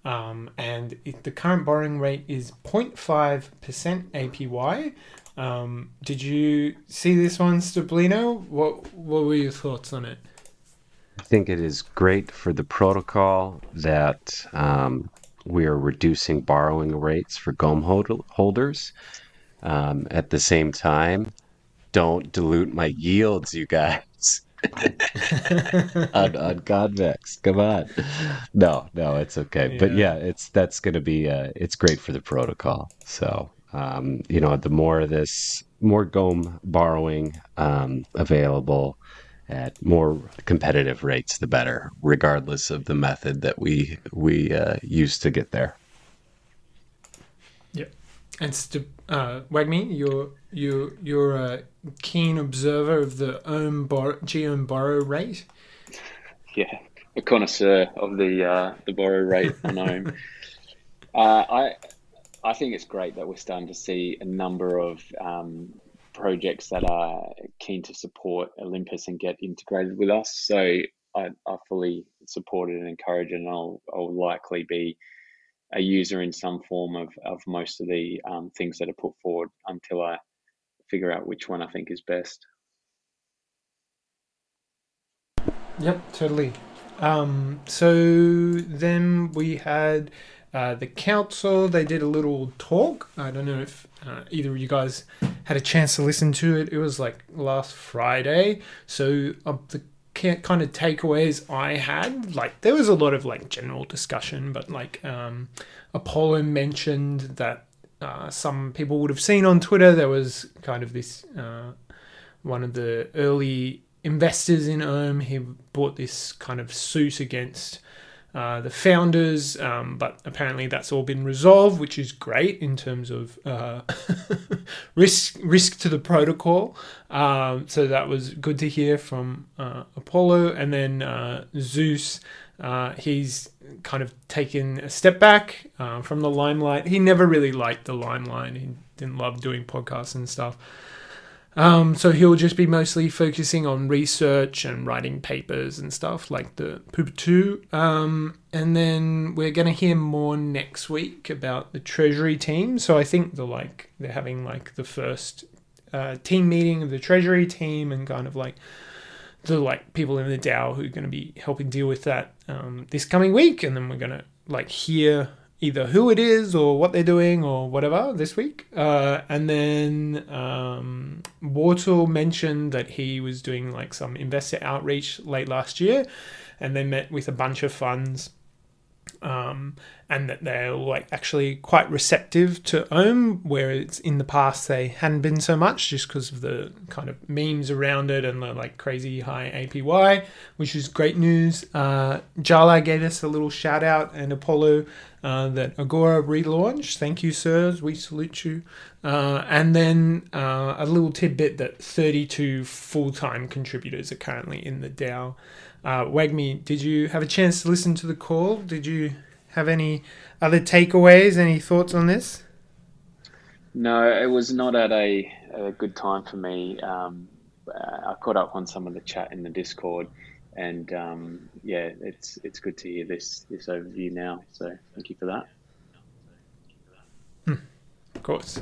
Um, and it, the current borrowing rate is 0.5% APY. Um, did you see this one, Stablino? What What were your thoughts on it? I think it is great for the protocol that um, we are reducing borrowing rates for GOHM hold- holders. Um, at the same time, don't dilute my yields, you guys. on, on convex, come on. No, no, it's okay. Yeah. But yeah, it's that's going to be uh, it's great for the protocol. So um, you know, the more of this, more GOHM borrowing um, available at more competitive rates, the better, regardless of the method that we we uh, use to get there. Yeah, and st- uh, Wagme, you're you you're a keen observer of the ohm bar- GOHM borrow rate. Yeah, a connoisseur of the uh, the borrow rate on Ohm. uh, I I think it's great that we're starting to see a number of um, projects that are keen to support Olympus and get integrated with us. So I, I fully support it and encourage it, and I'll I'll likely be a user in some form of, of most of the um, things that are put forward until I figure out which one I think is best. Yep, totally. Um, so then we had uh, the council. They did a little talk. I don't know if uh, either of you guys had a chance to listen to it. It was like last Friday. So uh, the kind of takeaways I had, like there was a lot of like general discussion, but like um, Apollo mentioned that uh, some people would have seen on Twitter there was kind of this uh, one of the early investors in Ohm. He bought this kind of suit against uh, the founders, um, but apparently that's all been resolved, which is great in terms of uh, risk risk to the protocol. Um, so that was good to hear from uh, Apollo, and then uh, Zeus. Uh, he's kind of taken a step back from the limelight. He never really liked the limelight. He didn't love doing podcasts and stuff. Um, so he'll just be mostly focusing on research and writing papers and stuff like the Poop 2. Um, and then we're going to hear more next week about the Treasury team. So I think they're like they're having like the first uh, team meeting of the Treasury team and kind of like the like people in the DAO who are going to be helping deal with that um, this coming week. And then we're going to like hear either who it is or what they're doing or whatever this week. Uh, and then um, Wartle mentioned that he was doing like some investor outreach late last year and they met with a bunch of funds um, and that they're like actually quite receptive to Ohm, whereas in the past they hadn't been so much just because of the kind of memes around it and the like crazy high APY, which is great news. Uh, Jala gave us a little shout out and Apollo uh, that Agora relaunched. Thank you, sirs. We salute you. Uh, and then uh, a little tidbit that 32 full time contributors are currently in the DAO. Uh, Wagme, did you have a chance to listen to the call? Did you have any other takeaways? Any thoughts on this? No, it was not at a, a good time for me. Um, I caught up on some of the chat in the Discord, and um, yeah, it's it's good to hear this this overview now. So thank you for that. Hmm. Of course,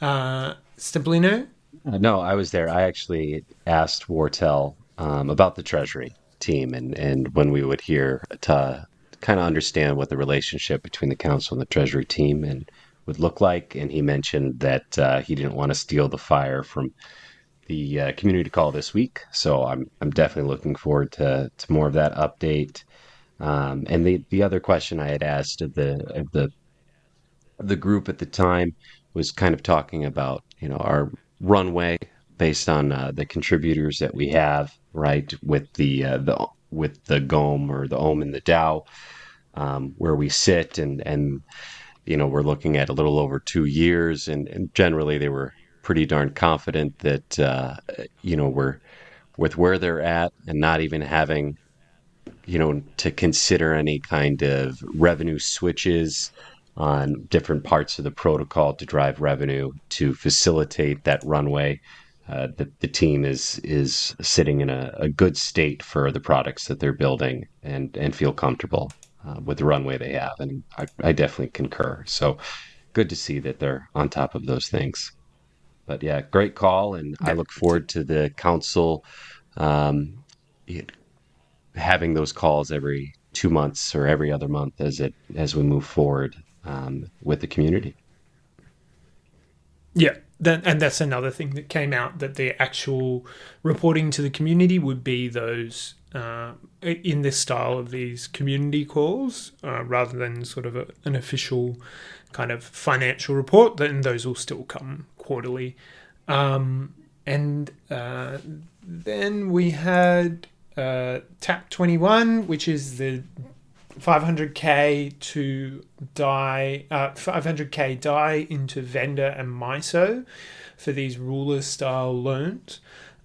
uh, Stablino. Uh, no, I was there. I actually asked Wartell um, about the Treasury team and, and when we would hear to kind of understand what the relationship between the council and the treasury team and would look like. And he mentioned that uh, he didn't want to steal the fire from the uh, community call this week. So I'm I'm definitely looking forward to, to more of that update. Um, and the the other question I had asked of the of the of the group at the time was kind of talking about you know our runway based on uh, the contributors that we have right with the uh, the with the GOHM or the OHM and the DAO, um, where we sit and and you know we're looking at a little over two years, and, and generally they were pretty darn confident that uh, you know we're with where they're at and not even having you know to consider any kind of revenue switches on different parts of the protocol to drive revenue to facilitate that runway uh, the, the team is is sitting in a, a, good state for the products that they're building and and feel comfortable uh, with the runway they have. And I, I, definitely concur. So good to see that they're on top of those things but yeah great call and i look forward to the council um, having those calls every two months or every other month as it as we move forward um, with the community. Yeah. Then and that's another thing that came out that the actual reporting to the community would be those uh, in this style of these community calls uh, rather than sort of a, an official kind of financial report. Then those will still come quarterly, um, and uh, then we had uh, Tap Twenty One, which is the 500k to DAI, uh, 500k DAI into vendor and Myso for these ruler style loans.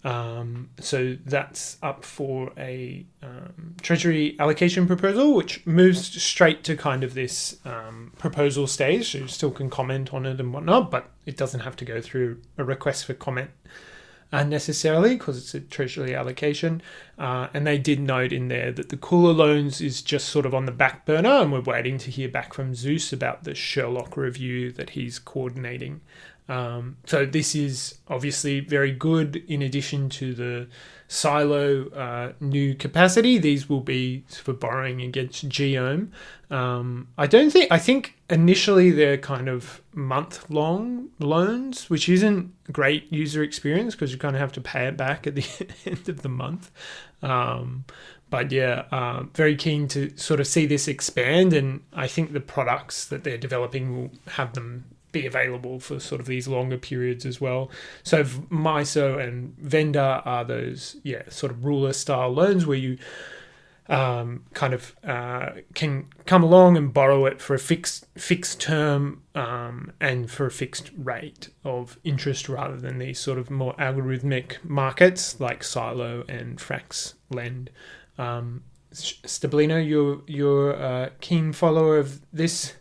Um, so that's up for a um, Treasury allocation proposal, which moves straight to kind of this um, proposal stage. You still can comment on it and whatnot, but it doesn't have to go through a request for comment unnecessarily because it's a treasury allocation. Uh, and they did note in there that the cooler loans is just sort of on the back burner, and we're waiting to hear back from Zeus about the Sherlock review that he's coordinating. Um, so this is obviously very good. In addition to the silo uh, new capacity, these will be for borrowing against GOHM. Um, I don't think. I think initially they're kind of month long loans, which isn't great user experience because you kind of have to pay it back at the end of the month. Um, but yeah, uh, very keen to sort of see this expand, and I think the products that they're developing will have them be available for sort of these longer periods as well. So Myso and Vendor are those yeah sort of ruler style loans where you um, kind of uh, can come along and borrow it for a fixed fixed term um, and for a fixed rate of interest rather than these sort of more algorithmic markets like Silo and Frax Lend. Um, Stablino, you're you're a keen follower of this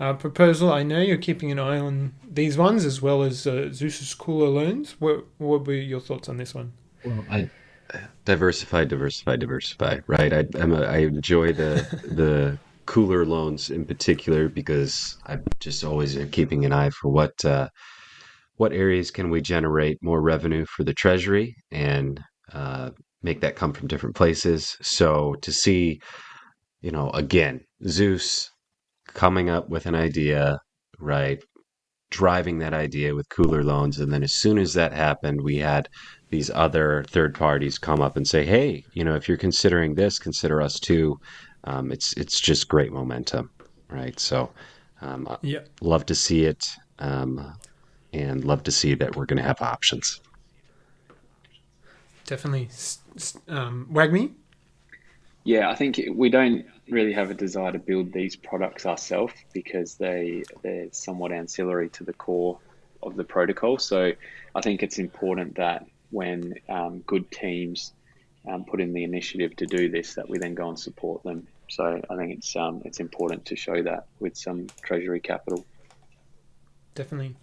uh, proposal. I know you're keeping an eye on these ones as well as uh, Zeus's cooler loans. What what were your thoughts on this one? Well, I diversify, diversify, diversify. Right. I I'm a, I enjoy the the cooler loans in particular because I'm just always keeping an eye for what uh, what areas can we generate more revenue for the treasury and uh, make that come from different places. So to see, you know, again, Zeus coming up with an idea, right? Driving that idea with cooler loans. And then as soon as that happened, we had these other third parties come up and say, hey, you know, if you're considering this, consider us too. Um, it's it's just great momentum, right? So, um, yeah, love to see it, um, and love to see that we're going to have options. Definitely, um, Wagme. Yeah, I think we don't really have a desire to build these products ourselves because they they're somewhat ancillary to the core of the protocol. So I think it's important that when um, good teams um, put in the initiative to do this, that we then go and support them. So I think it's um, it's important to show that with some treasury capital. Definitely,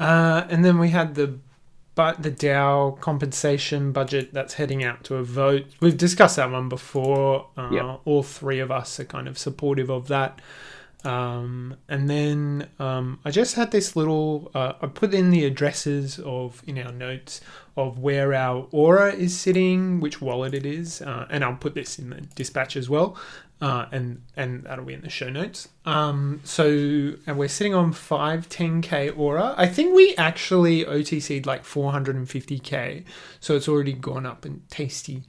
uh, and then we had the but the DAO compensation budget that's heading out to a vote. We've discussed that one before. Uh, yep. All three of us are kind of supportive of that. Um, and then um, I just had this little. Uh, I put in the addresses of in our notes of where our aura is sitting, which wallet it is, uh, and I'll put this in the dispatch as well uh, and and that'll be in the show notes. Um, so and we're sitting on five ten k aura. I think we actually OTC'd like four hundred and fifty k, so it's already gone up and tasty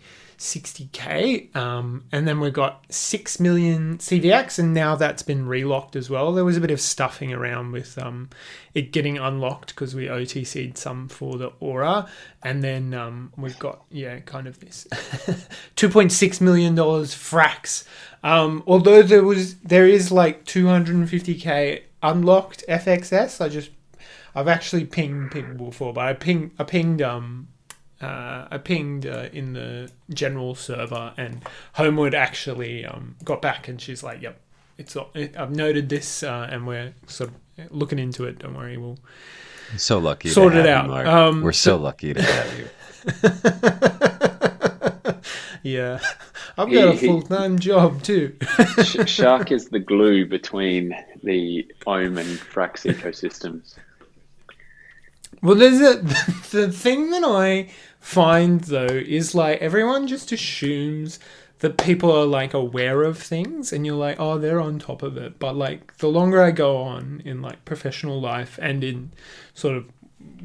60k. Um, and then we've got 6 million CVX, and now that's been relocked as well. There was a bit of stuffing around with um, it getting unlocked because we OTC'd some for the Aura. And then um, we've got, yeah, kind of this $2.6 million frax. Um, although there was, there is like 250k unlocked FXS. I just, I've actually pinged people before, but I pinged, I pinged, um, uh, I pinged uh, in the general server, and Homewood actually um, got back, and she's like, "Yep, it's I've noted this, uh, and we're sort of looking into it. Don't worry, we'll." So lucky, sort it out. You, um, we're so, so lucky to have you. yeah, I've got he, a full time job too. Shark is the glue between the Ohm and Frax ecosystems. Well, there's a the thing that I find though is like everyone just assumes that people are like aware of things and you're like oh they're on top of it. But like the longer i go on in like professional life and in sort of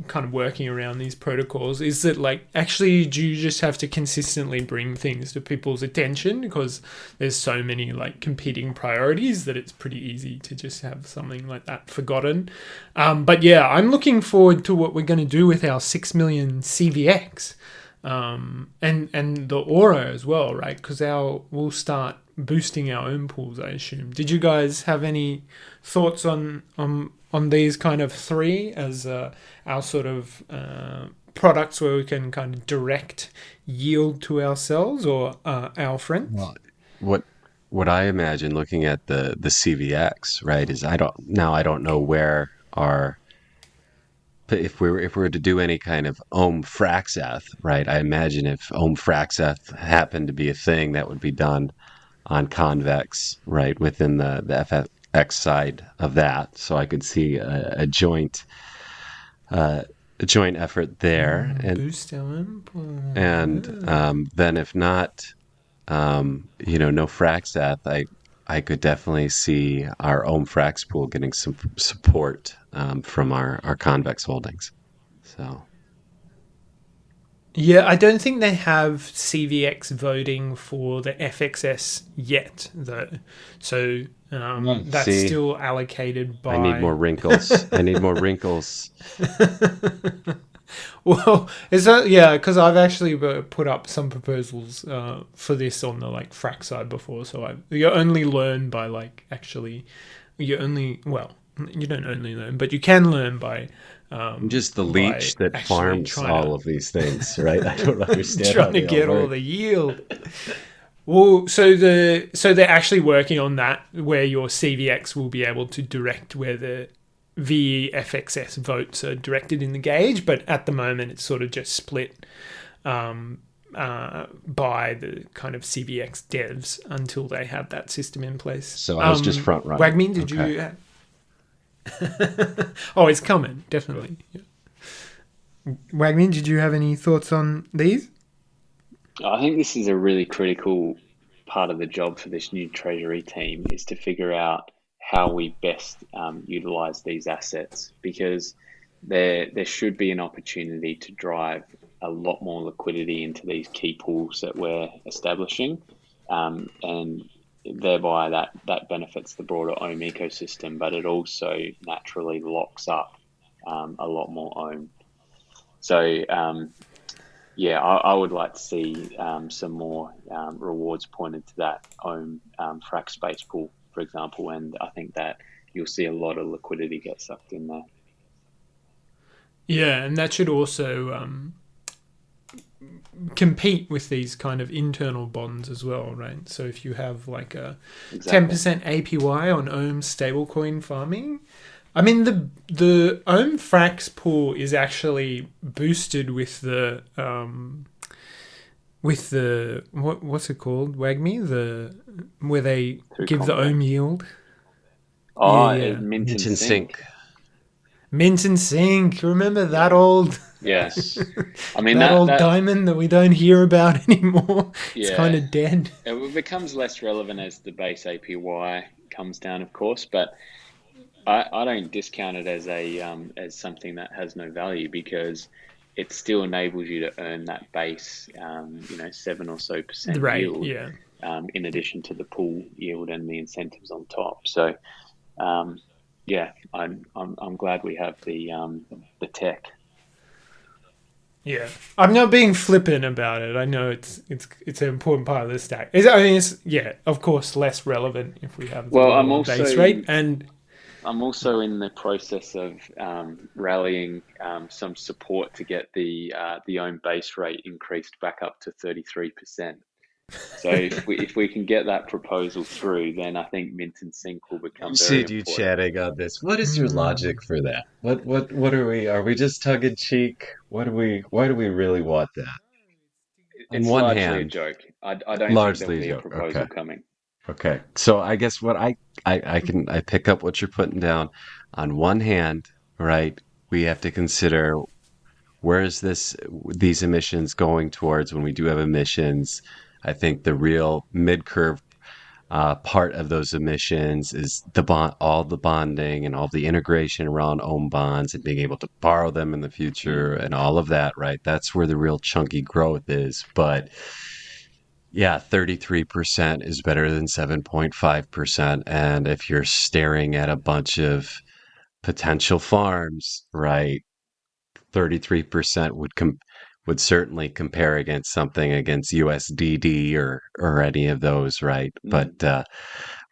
kind of working around these protocols is that like actually do you just have to consistently bring things to people's attention? Because there's so many like competing priorities that it's pretty easy to just have something like that forgotten. Um, but yeah i'm looking forward to what we're going to do with our 6 million cvx um, and and the aura as well right? Because our we'll start boosting our own pools i assume. Did you guys have any thoughts on on on these kind of three as uh, our sort of uh, products where we can kind of direct yield to ourselves or uh, our friends? Well, what what I imagine looking at the the CVX right is I don't now I don't know where our if we were if we were to do any kind of ohm fraxeth right I imagine if ohm fraxeth happened to be a thing that would be done on convex right within the the FX side of that so I could see a, a joint uh, a joint effort there Mm, and and um, then if not um, you know, no fraxath, I I could definitely see our own frax pool getting some support um, from our, our convex holdings. So Yeah, I don't think they have CVX voting for the FXS yet, though. So um, that's see. still allocated by. I need more wrinkles. I need more wrinkles. Well, is that yeah? Because I've actually uh, put up some proposals uh, for this on the like Frax side before. So I you only learn by like actually, you only well you don't only learn, but you can learn by. Um, just the leech that farms all to- of these things, right? I don't understand. trying to get all the yield. Well, so the so they're actually working on that where your CVX will be able to direct where the veFXS votes are directed in the gauge, but at the moment it's sort of just split um, uh, by the kind of CVX devs until they have that system in place. So I was just front running. Wagmin, did Okay. you? oh, it's coming definitely. Yeah. Wagmin, did you have any thoughts on these? I think this is a really critical part of the job for this new treasury team is to figure out how we best um, utilize these assets because there there should be an opportunity to drive a lot more liquidity into these key pools that we're establishing, um, and thereby that that benefits the broader OHM ecosystem, but it also naturally locks up um, a lot more OHM. So um, yeah, I, I would like to see um, some more um, rewards pointed to that OHM um, Frax base pool, for example, and I think that you'll see a lot of liquidity get sucked in there. Yeah, and that should also um, compete with these kind of internal bonds as well, right? So if you have like a ten Exactly. percent APY on Ohm stablecoin farming, I mean the the Ohm Frax pool is actually boosted with the um, with the what what's it called? Wagme the where they Through give the Combank. Ohm yield. Oh, Yeah, yeah. yeah, mint and Mint and sync. sync. Mint and Sync. Remember that old Yes, I mean that, that, old that diamond that we don't hear about anymore. It's kind of dead. it becomes less relevant as the base APY comes down, of course, but I, I don't discount it as a um, as something that has no value because it still enables you to earn that base, um, you know, seven or so percent Right. yield. Yeah. um, in addition to the pool yield and the incentives on top. So, um, yeah, I'm, I'm I'm glad we have the um, the tech. Yeah. I'm not being flippant about it. I know it's it's it's an important part of the stack. It's, I mean, it's yeah, of course, less relevant if we have the Well, I'm also- base rate and I'm also in the process of um, rallying um, some support to get the uh, the OHM base rate increased back up to 33 percent. So if we if we can get that proposal through, then I think Mint and Sync will become very See you chatting on this. What is your logic for that? What what what are we? Are we just tongue in cheek? What do we? Why do we really want that? It's on one largely a hand- joke. I, I don't Largely think a there'll be a joke, proposal okay. coming. Okay, so I guess what I, I I can I pick up what you're putting down. On one hand, right, we have to consider where is this these emissions going towards when we do have emissions. I think the real mid curve uh, part of those emissions is the bond, all the bonding and all the integration around OHM bonds and being able to borrow them in the future and all of that. Right, that's where the real chunky growth is. But yeah, 33% is better than 7.5%. And if you're staring at a bunch of potential farms, right, 33% would com- would certainly compare against something against USDD or or any of those, right? Mhm. But uh,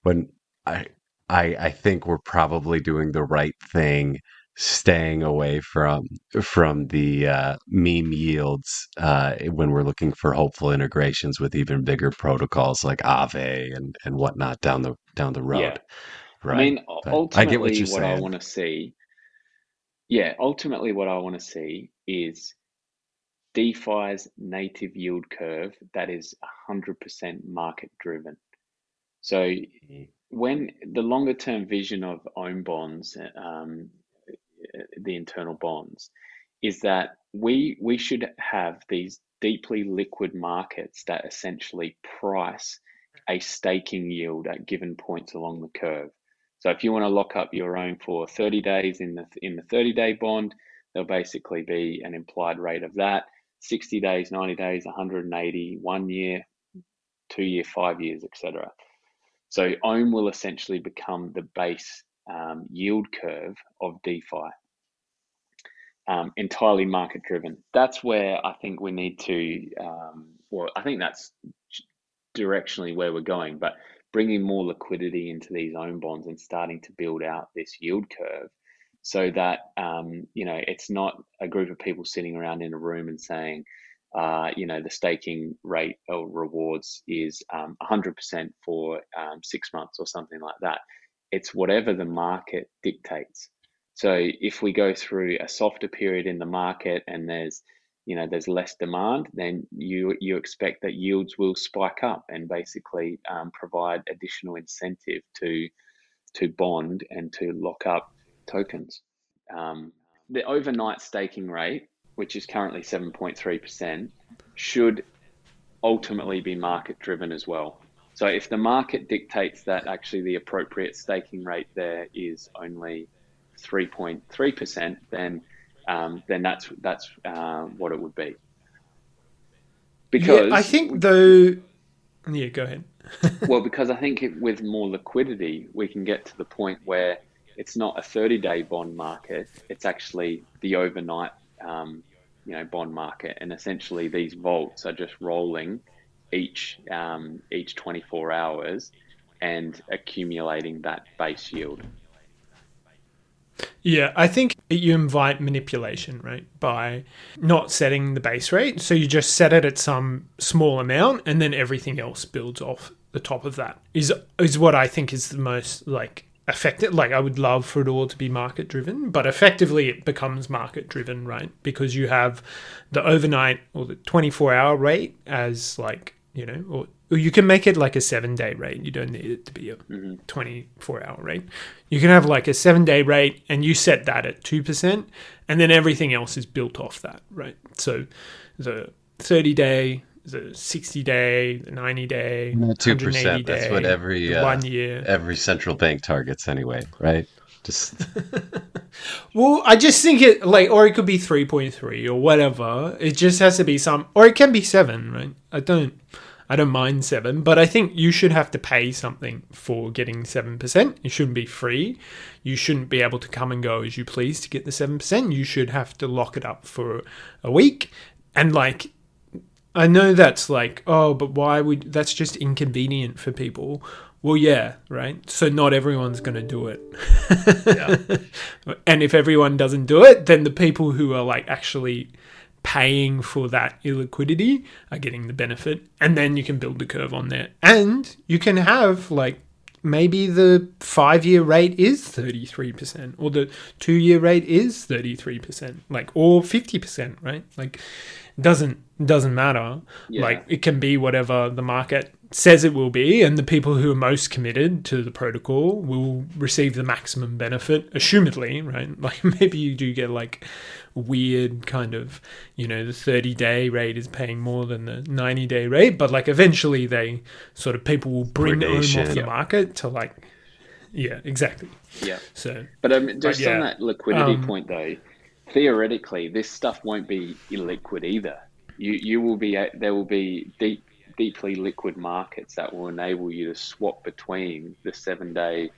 when I I I think we're probably doing the right thing staying away from from the uh, meme yields uh, when we're looking for hopeful integrations with even bigger protocols like Aave and, and whatnot down the down the road. Yeah. Right. I mean, But ultimately, I get what you're what I want to see, yeah, ultimately, what I want to see is DeFi's native yield curve that is 100% market driven. So Mhm. when the longer term vision of OHM bonds, um, the internal bonds, is that we we should have these deeply liquid markets that essentially price a staking yield at given points along the curve. So if you want to lock up your OHM for 30 days in the in the 30 day bond, there'll basically be an implied rate of that. 60 days, 90 days, 180, one year, two year, five years, etc. So OHM will essentially become the base um, yield curve of DeFi, um, entirely market driven. That's where I think we need to, um, well, I think that's directionally where we're going, but bringing more liquidity into these OHM bonds and starting to build out this yield curve so that, um, you know, it's not a group of people sitting around in a room and saying, uh, you know, the staking rate or rewards is um, 100% for um, six months or something like that. It's whatever the market dictates. So if we go through a softer period in the market and there's, you know, there's less demand, then you you expect that yields will spike up and basically um, provide additional incentive to to bond and to lock up tokens. Um, the overnight staking rate, which is currently 7.3%, should ultimately be market driven as well. So if the market dictates that actually the appropriate staking rate there is only 3.3%, then um, then that's that's uh, what it would be. Because yeah, I think though. Yeah, go ahead. well, because I think it, with more liquidity, we can get to the point where it's not a 30-day bond market; it's actually the overnight, um, you know, bond market, and essentially these vaults are just rolling each um, each 24 hours and accumulating that base yield. Yeah, I think you invite manipulation, right? By not setting the base rate. So you just set it at some small amount and then everything else builds off the top of that. Is is what I think is the most like effective like I would love for it all to be market driven, but effectively it becomes market driven, right? Because you have the overnight or the 24 hour rate as like, you know, or or you can make it like a seven day rate. You don't need it to be a 24 hour rate. You can have like a seven day rate and you set that at 2%, and then everything else is built off that, right? So the 30 day, the 60 day, the 90 day, Two 180 percent. That's what every uh, one year. every central bank targets anyway, right? Just Well, I just think it like, or it could be 3.3 or whatever. It just has to be some, or it can be seven, right? I don't. I don't mind seven, but I think you should have to pay something for getting seven percent. It shouldn't be free. You shouldn't be able to come and go as you please to get the seven percent. You should have to lock it up for a week. And like, I know that's like, oh, but why would that's just inconvenient for people? Well, yeah, right. So not everyone's going to do it. and if everyone doesn't do it, then the people who are like actually paying for that illiquidity are getting the benefit and then you can build the curve on there. And you can have like maybe the five year rate is 33% or the two year rate is 33% like or 50% right? Like doesn't doesn't matter. Yeah. like it can be whatever the market says it will be and the people who are most committed to the protocol will receive the maximum benefit assumedly right like maybe you do get like weird kind of you know the 30 day rate is paying more than the 90 day rate but like eventually they sort of people will bring them off the Yeah. market to like yeah exactly Yeah. so But um, just yeah, on that liquidity um, point, though, theoretically, this stuff won't be illiquid either. You you will be there will be deep deeply liquid markets that will enable you to swap between the seven day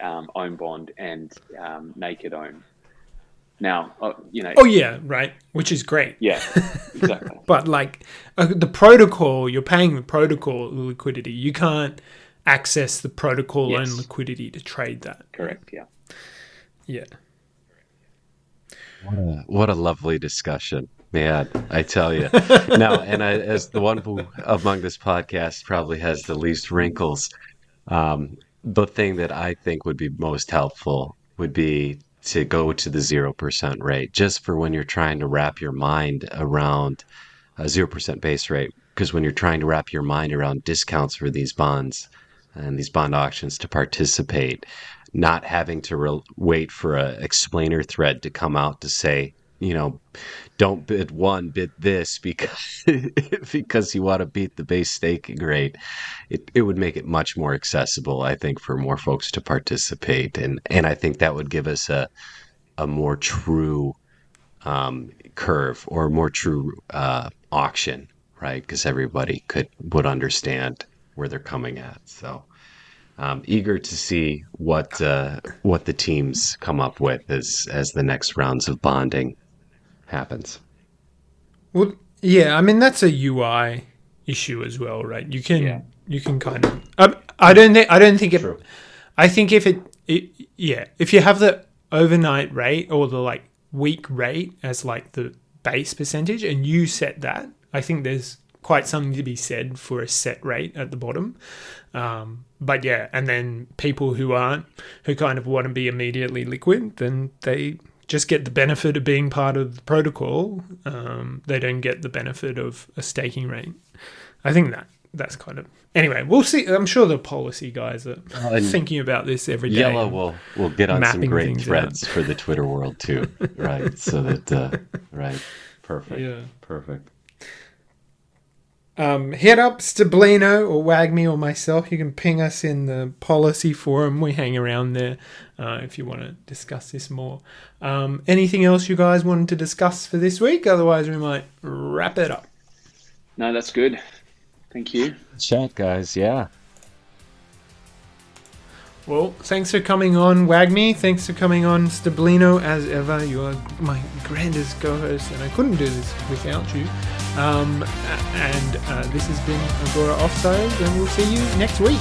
um, OHM bond and um, naked OHM. Now, uh, you know, oh yeah right which is great yeah, exactly. but like uh, the protocol you're paying the protocol liquidity you can't access the protocol Yes. own liquidity to trade that Correct. Yeah. yeah What a, what a lovely discussion, man! I tell you. now, and I, as the one who among this podcast probably has the least wrinkles, um, the thing that I think would be most helpful would be to go to the 0% rate just for when you're trying to wrap your mind around a 0% base rate. Because when you're trying to wrap your mind around discounts for these bonds and these bond auctions to participate, not having to re- wait for a explainer thread to come out to say, you know, don't bid one, bid this because because you want to beat the base staking rate. It it would make it much more accessible, I think, for more folks to participate, and and I think that would give us a a more true um, curve or a more true uh, auction, right? Because everybody could would understand where they're coming at. So. Um, eager to see what uh, what the teams come up with as as the next rounds of bonding happens. Well, yeah, I mean that's a UI issue as well, right? You can yeah. you can kind of. Um, I don't think I don't think it. True. I think if it, it yeah, if you have the overnight rate or the like week rate as like the base percentage, and you set that, I think there's quite something to be said for a set rate at the bottom. Um, but yeah, and then people who aren't, who kind of want to be immediately liquid, then they just get the benefit of being part of the protocol. Um, they don't get the benefit of a staking rate. I think that that's kind of anyway. We'll see. I'm sure the policy guys are uh, thinking about this every day. Yellow will will get on some great threads out. for the Twitter world too, right? so that uh, right, perfect, yeah, perfect. Um, hit up Stablino or Wagme or myself. You can ping us in the policy forum. We hang around there uh, if you want to discuss this more. Um, anything else you guys wanted to discuss for this week? Otherwise, we might wrap it up. No, that's good. Thank you. Chat, guys. Yeah. Well, thanks for coming on, Wagme. Thanks for coming on, Stablino. As ever, you are my grandest co-host, and I couldn't do this without you. Um, and uh, this has been Agora Offside, and we'll see you next week.